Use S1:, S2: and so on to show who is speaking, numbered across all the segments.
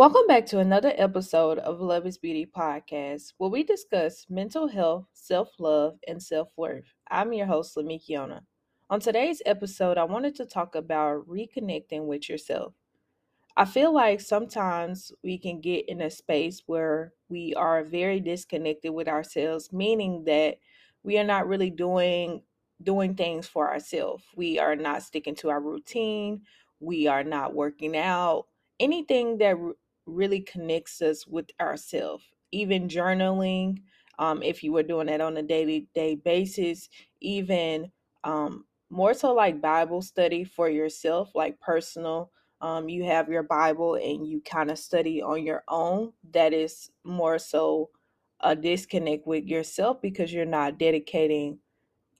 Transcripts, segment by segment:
S1: Welcome back to another episode of Love is Beauty podcast, where we discuss mental health, self love, and self worth. I'm your host, Lamekkiona. On today's episode, I wanted to talk about reconnecting with yourself. I feel like sometimes we can get in a space where we are very disconnected with ourselves, meaning that we are not really doing doing things for ourselves. We are not sticking to our routine. We are not working out. Anything that really connects us with ourselves. Even journaling, um, if you were doing that on a daily day basis, even um, more so like Bible study for yourself, like personal um, you have your Bible and you kind of study on your own, that is more so a disconnect with yourself because you're not dedicating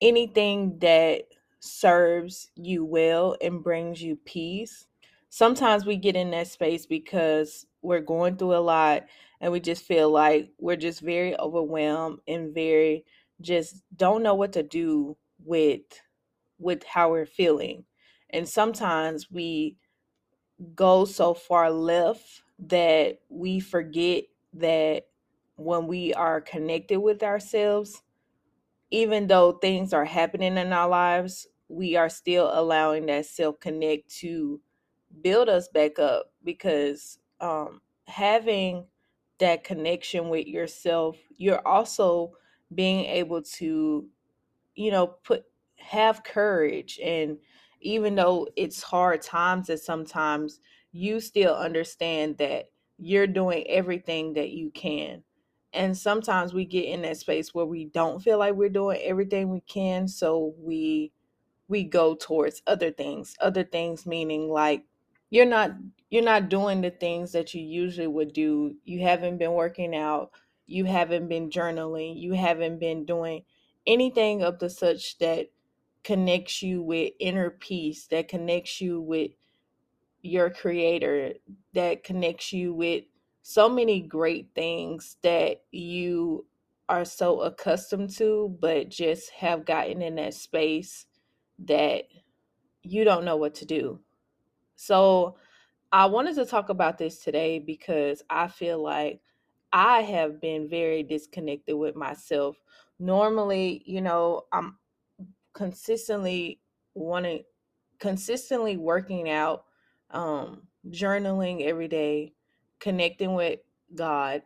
S1: anything that serves you well and brings you peace. Sometimes we get in that space because we're going through a lot and we just feel like we're just very overwhelmed and very just don't know what to do with with how we're feeling. And sometimes we go so far left that we forget that when we are connected with ourselves, even though things are happening in our lives, we are still allowing that self connect to build us back up because um, having that connection with yourself, you're also being able to, you know, put have courage. And even though it's hard times and sometimes you still understand that you're doing everything that you can. And sometimes we get in that space where we don't feel like we're doing everything we can so we we go towards other things. Other things meaning like you're not you're not doing the things that you usually would do. You haven't been working out. You haven't been journaling. You haven't been doing anything of the such that connects you with inner peace that connects you with your creator that connects you with so many great things that you are so accustomed to but just have gotten in that space that you don't know what to do. So, I wanted to talk about this today because I feel like I have been very disconnected with myself. Normally, you know, I'm consistently wanting consistently working out, um, journaling every day, connecting with God,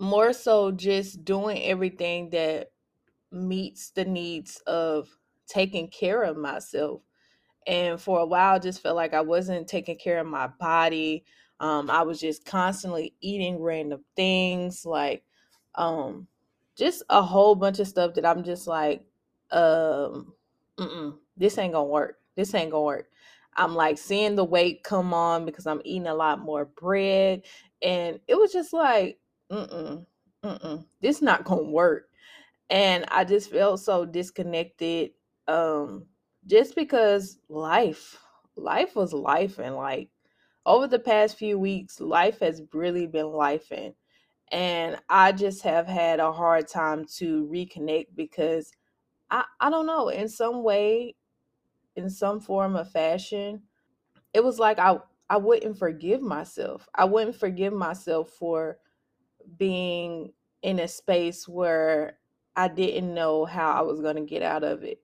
S1: more so just doing everything that meets the needs of taking care of myself and for a while just felt like I wasn't taking care of my body. Um, I was just constantly eating random things, like um, just a whole bunch of stuff that I'm just like, um, this ain't gonna work. This ain't gonna work. I'm like seeing the weight come on because I'm eating a lot more bread, and it was just like, mm-mm, mm-mm, this not gonna work. And I just felt so disconnected. Um, just because life life was life and like over the past few weeks life has really been life and and i just have had a hard time to reconnect because i i don't know in some way in some form of fashion it was like i i wouldn't forgive myself. I wouldn't forgive myself for being in a space where i didn't know how i was going to get out of it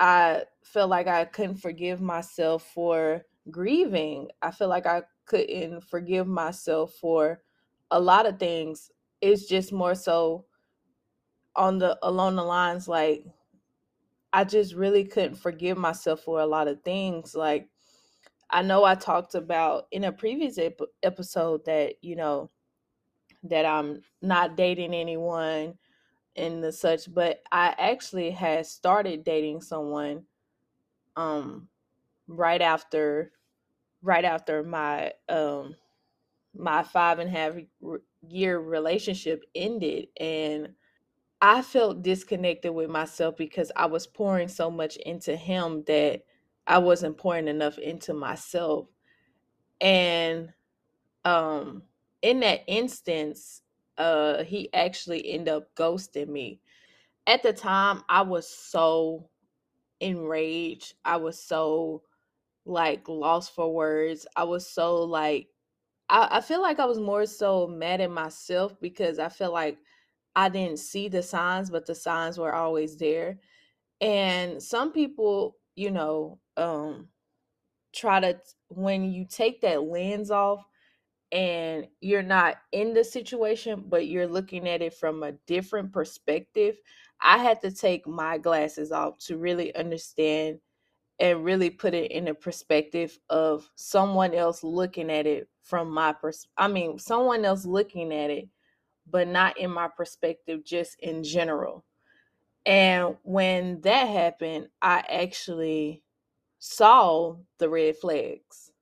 S1: I felt like I couldn't forgive myself for grieving. I feel like I couldn't forgive myself for a lot of things. It's just more so on the along the lines like I just really couldn't forgive myself for a lot of things. Like I know I talked about in a previous ep- episode that, you know, that I'm not dating anyone and the such, but I actually had started dating someone um right after right after my um my five and a half year relationship ended and i felt disconnected with myself because i was pouring so much into him that i wasn't pouring enough into myself. And um in that instance uh he actually ended up ghosting me at the time i was so enraged i was so like lost for words. I was so like I, I feel like I was more so mad at myself because I feel like I didn't see the signs, but the signs were always there. And some people, you know, um, try to when you take that lens off and you're not in the situation, but you're looking at it from a different perspective. I had to take my glasses off to really understand and really put it in a perspective of someone else looking at it from my pers I mean, someone else looking at it, but not in my perspective, just in general. And when that happened, I actually saw the red flags.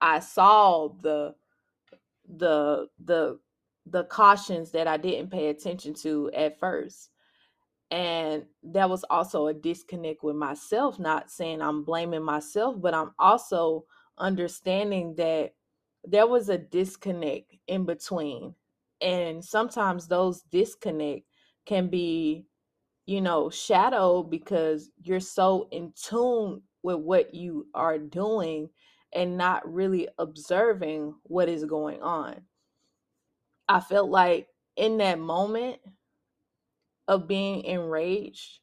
S1: I saw the the the the cautions that I didn't pay attention to at first. And that was also a disconnect with myself, not saying I'm blaming myself, but I'm also understanding that there was a disconnect in between. And sometimes those disconnect can be, you know, shadowed because you're so in tune with what you are doing and not really observing what is going on. I felt like in that moment of being enraged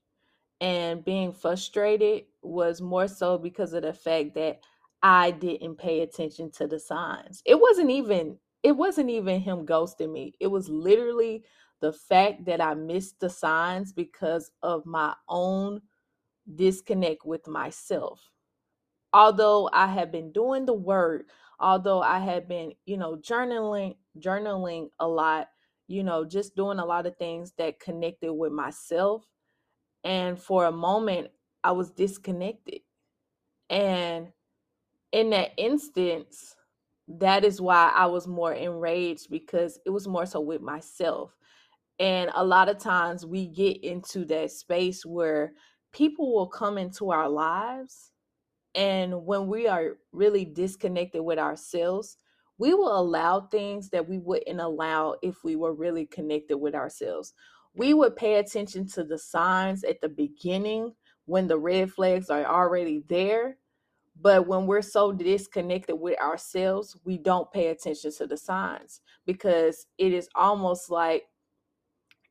S1: and being frustrated was more so because of the fact that I didn't pay attention to the signs. It wasn't even it wasn't even him ghosting me. It was literally the fact that I missed the signs because of my own disconnect with myself although I had been doing the work, although I had been, you know, journaling, journaling a lot, you know, just doing a lot of things that connected with myself. And for a moment, I was disconnected. And in that instance, that is why I was more enraged because it was more so with myself. And a lot of times we get into that space where people will come into our lives and when we are really disconnected with ourselves, we will allow things that we wouldn't allow if we were really connected with ourselves. We would pay attention to the signs at the beginning when the red flags are already there. But when we're so disconnected with ourselves, we don't pay attention to the signs because it is almost like,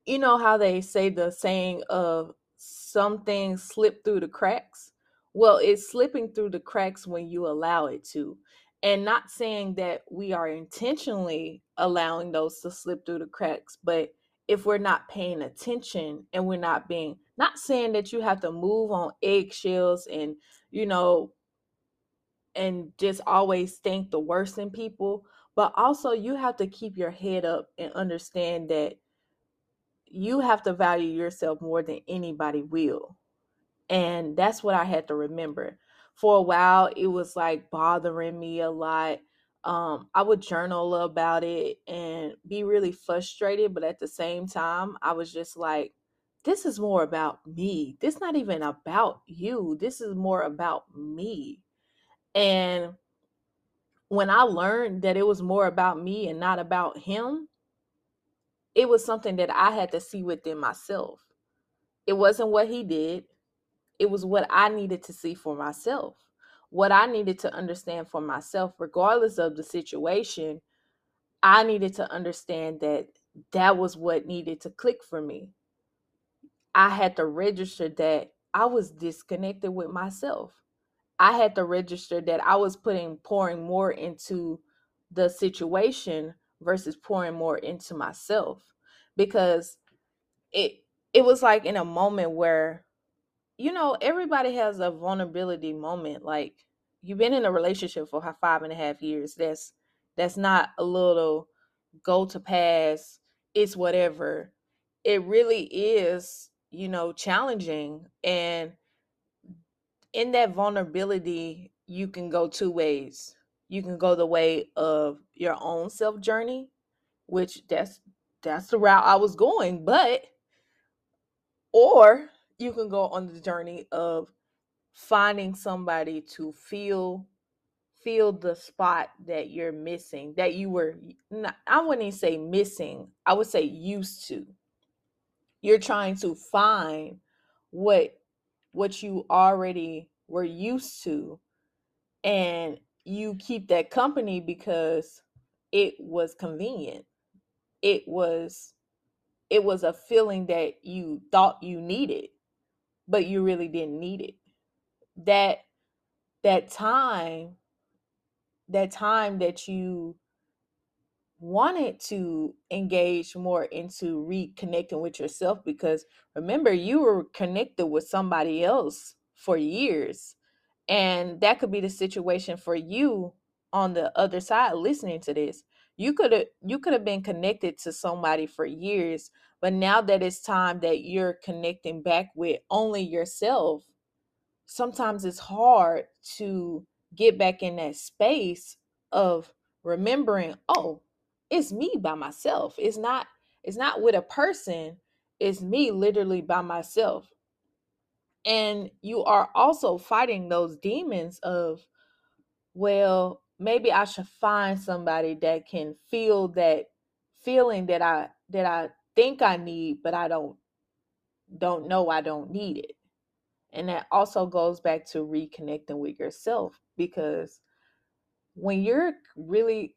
S1: you know, how they say the saying of some things slip through the cracks well, it's slipping through the cracks when you allow it to. And not saying that we are intentionally allowing those to slip through the cracks, but if we're not paying attention and we're not being, not saying that you have to move on eggshells and, you know, and just always think the worst in people, but also you have to keep your head up and understand that you have to value yourself more than anybody will. And that's what I had to remember. For a while, it was like bothering me a lot. Um, I would journal about it and be really frustrated, but at the same time, I was just like, this is more about me. This not even about you. This is more about me. And when I learned that it was more about me and not about him, it was something that I had to see within myself. It wasn't what he did, it was what I needed to see for myself, what I needed to understand for myself, regardless of the situation. I needed to understand that that was what needed to click for me. I had to register that I was disconnected with myself. I had to register that I was putting pouring more into the situation versus pouring more into myself because it it was like in a moment where you know, everybody has a vulnerability moment. Like you've been in a relationship for five and a half years. That's that's not a little go to pass. It's whatever. It really is, you know, challenging. And in that vulnerability, you can go two ways. You can go the way of your own self journey, which that's that's the route I was going, but or you can go on the journey of finding somebody to feel feel the spot that you're missing that you were not, i wouldn't even say missing i would say used to you're trying to find what what you already were used to and you keep that company because it was convenient. It was it was a feeling that you thought you needed, but you really didn't need it. That that time that time that you wanted to engage more into reconnecting with yourself because remember you were connected with somebody else for years and that could be the situation for you on the other side listening to this you could have you could have been connected to somebody for years but now that it's time that you're connecting back with only yourself sometimes it's hard to get back in that space of remembering oh it's me by myself. It's not it's not with a person. It's me literally by myself. And you are also fighting those demons of well maybe i should find somebody that can feel that feeling that i that i think i need but i don't don't know i don't need it. And that also goes back to reconnecting with yourself because when you're really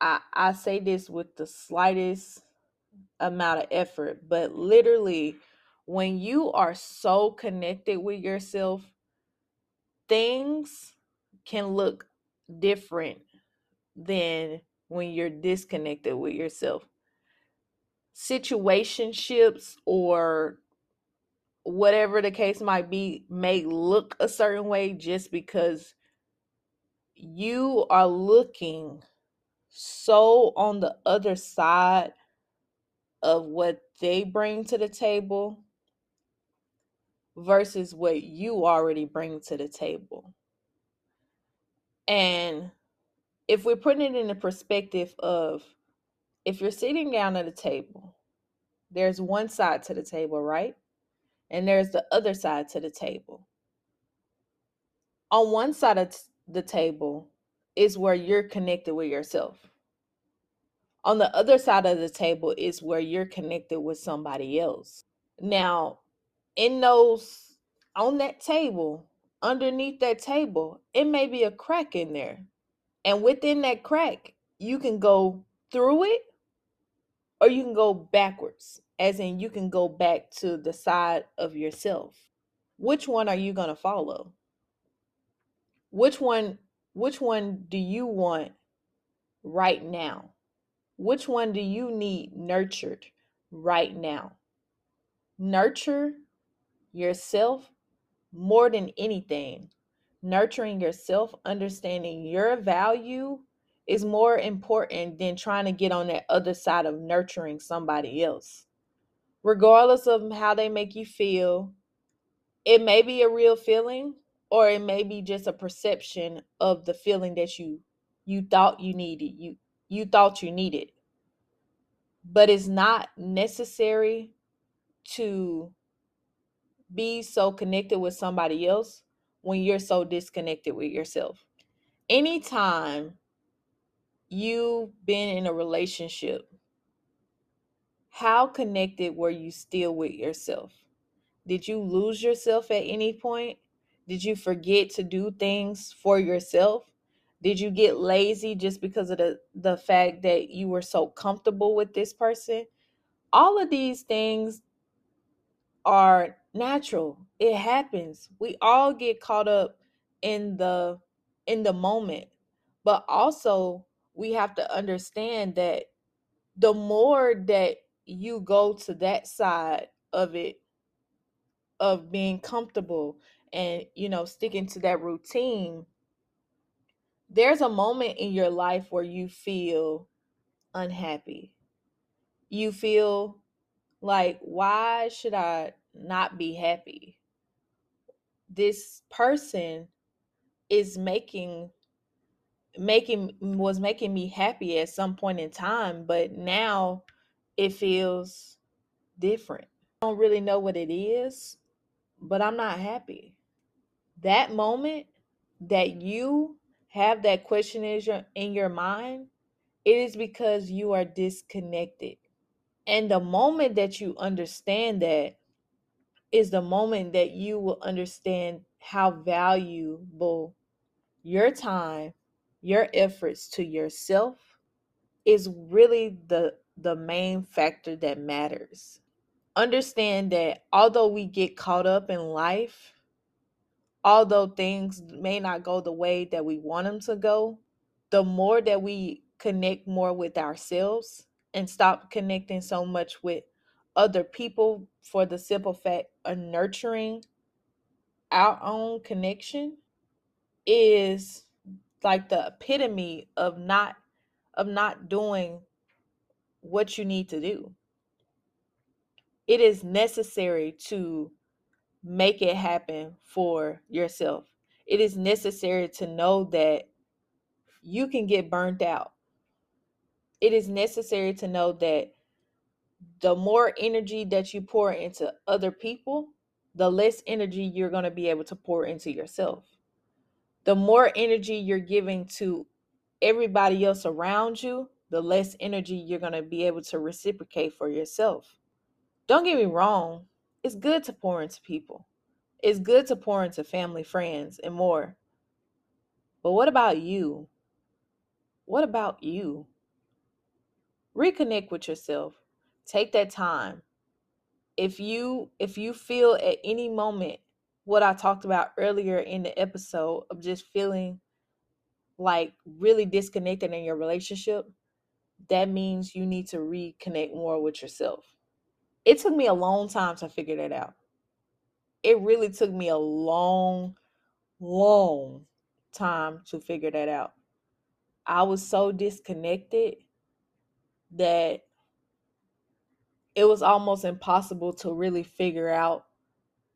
S1: I, I say this with the slightest amount of effort, but literally, when you are so connected with yourself, things can look different than when you're disconnected with yourself. Situationships or whatever the case might be may look a certain way just because you are looking so on the other side of what they bring to the table versus what you already bring to the table. And if we're putting it in the perspective of if you're sitting down at a table, there's one side to the table, right? And there's the other side to the table. On one side of the table is where you're connected with yourself on the other side of the table is where you're connected with somebody else. Now, in those on that table, underneath that table, it may be a crack in there. And within that crack, you can go through it or you can go backwards, as in you can go back to the side of yourself. Which one are you going to follow? Which one which one do you want right now? Which one do you need nurtured right now? Nurture yourself more than anything. Nurturing yourself, understanding your value is more important than trying to get on that other side of nurturing somebody else. Regardless of how they make you feel, it may be a real feeling or it may be just a perception of the feeling that you you thought you needed. You you thought you needed. But it's not necessary to be so connected with somebody else when you're so disconnected with yourself. Anytime you've been in a relationship, how connected were you still with yourself? Did you lose yourself at any point? Did you forget to do things for yourself? Did you get lazy just because of the, the fact that you were so comfortable with this person? All of these things are natural. It happens. We all get caught up in the in the moment. But also we have to understand that the more that you go to that side of it of being comfortable and you know sticking to that routine there's a moment in your life where you feel unhappy. You feel like, why should I not be happy? This person is making making was making me happy at some point in time but now it feels different i don't really know what it is but i'm not happy that moment that you have that question in your, in your mind, it is because you are disconnected. And the moment that you understand that is the moment that you will understand how valuable your time, your efforts to yourself, is really the the main factor that matters. Understand that although we get caught up in life, although things may not go the way that we want them to go, the more that we connect more with ourselves and stop connecting so much with other people for the simple fact of nurturing our own connection is like the epitome of not of not doing what you need to do. It is necessary to make it happen for yourself. It is necessary to know that you can get burnt out. It is necessary to know that the more energy that you pour into other people the less energy you're going to be able to pour into yourself the more energy you're giving to everybody else around you, the less energy you're going to be able to reciprocate for yourself. Don't get me wrong, it's good to pour into people, it's good to pour into family, friends, and more. But what about you? What about you? Reconnect with yourself. Take that time. If you if you feel at any moment what I talked about earlier in the episode of just feeling like really disconnected in your relationship, that means you need to reconnect more with yourself. It took me a long time to figure that out. It really took me a long, long time to figure that out. I was so disconnected that it was almost impossible to really figure out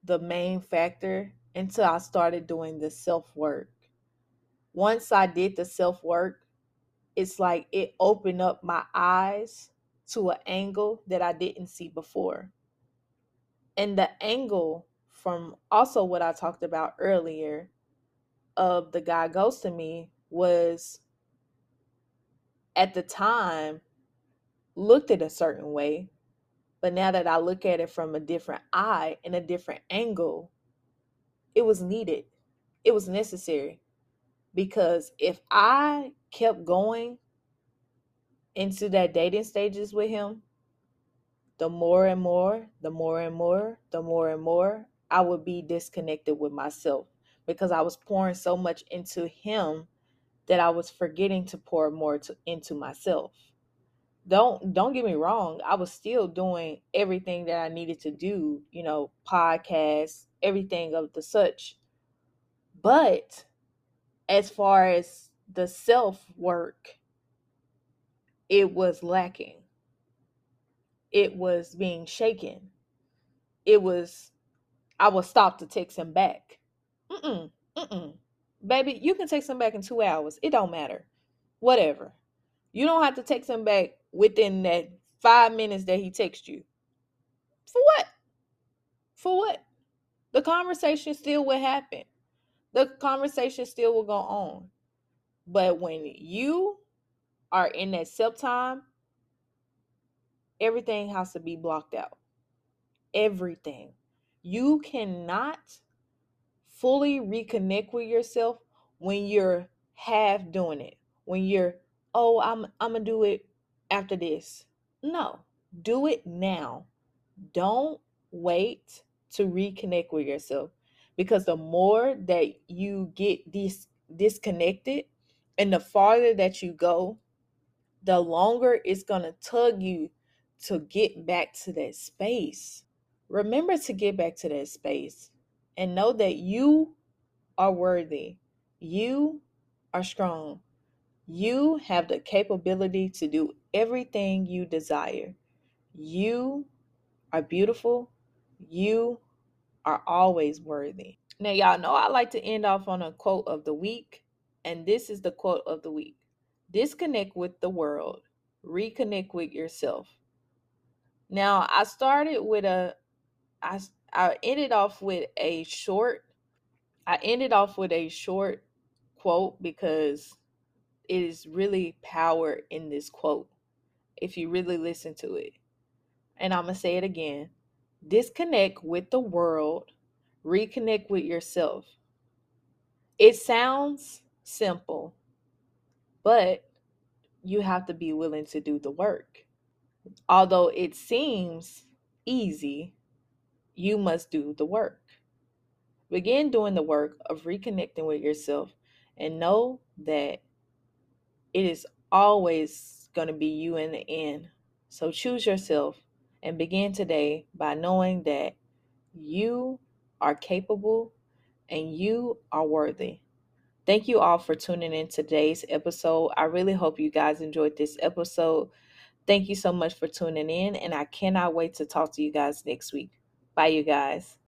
S1: the main factor until I started doing the self work. Once I did the self work, it's like it opened up my eyes to an angle that I didn't see before. And the angle from also what I talked about earlier of the guy ghosting me was at the time looked at a certain way but now that I look at it from a different eye and a different angle, it was needed. It was necessary. Because if I kept going into that dating stages with him, the more and more, the more and more, the more and more, I would be disconnected with myself because I was pouring so much into him that I was forgetting to pour more to, into myself don't don't get me wrong i was still doing everything that i needed to do you know podcasts everything of the such. But as far as the self work it was lacking. It was being shaken. It was i was stopped to text him back. Mm-mm mm-mm. Baby you can text him back in two hours. It don't matter. Whatever. You don't have to text him back within that five minutes that he texts you. For what? For what? The conversation still will happen. The conversation still will go on. But when you are in that self time, everything has to be blocked out. Everything. You cannot fully reconnect with yourself when you're half doing it. When you're, oh, I'm I'm gonna do it after this. No, do it now. Don't wait to reconnect with yourself because the more that you get dis- disconnected and the farther that you go, the longer it's going to tug you to get back to that space. Remember to get back to that space and know that you are worthy. You are strong. You have the capability to do everything you desire. You are beautiful. You are always worthy. Now, y'all know I like to end off on a quote of the week, and this is the quote of the week Disconnect with the world, reconnect with yourself. Now, I started with a, I, I ended off with a short, I ended off with a short quote because it is really power in this quote if you really listen to it. And I'm going to say it again disconnect with the world, reconnect with yourself. It sounds simple, but you have to be willing to do the work. Although it seems easy, you must do the work. Begin doing the work of reconnecting with yourself and know that it is always going to be you in the end. So choose yourself and begin today by knowing that you are capable and you are worthy. Thank you all for tuning in today's episode. I really hope you guys enjoyed this episode. Thank you so much for tuning in, and I cannot wait to talk to you guys next week. Bye, you guys.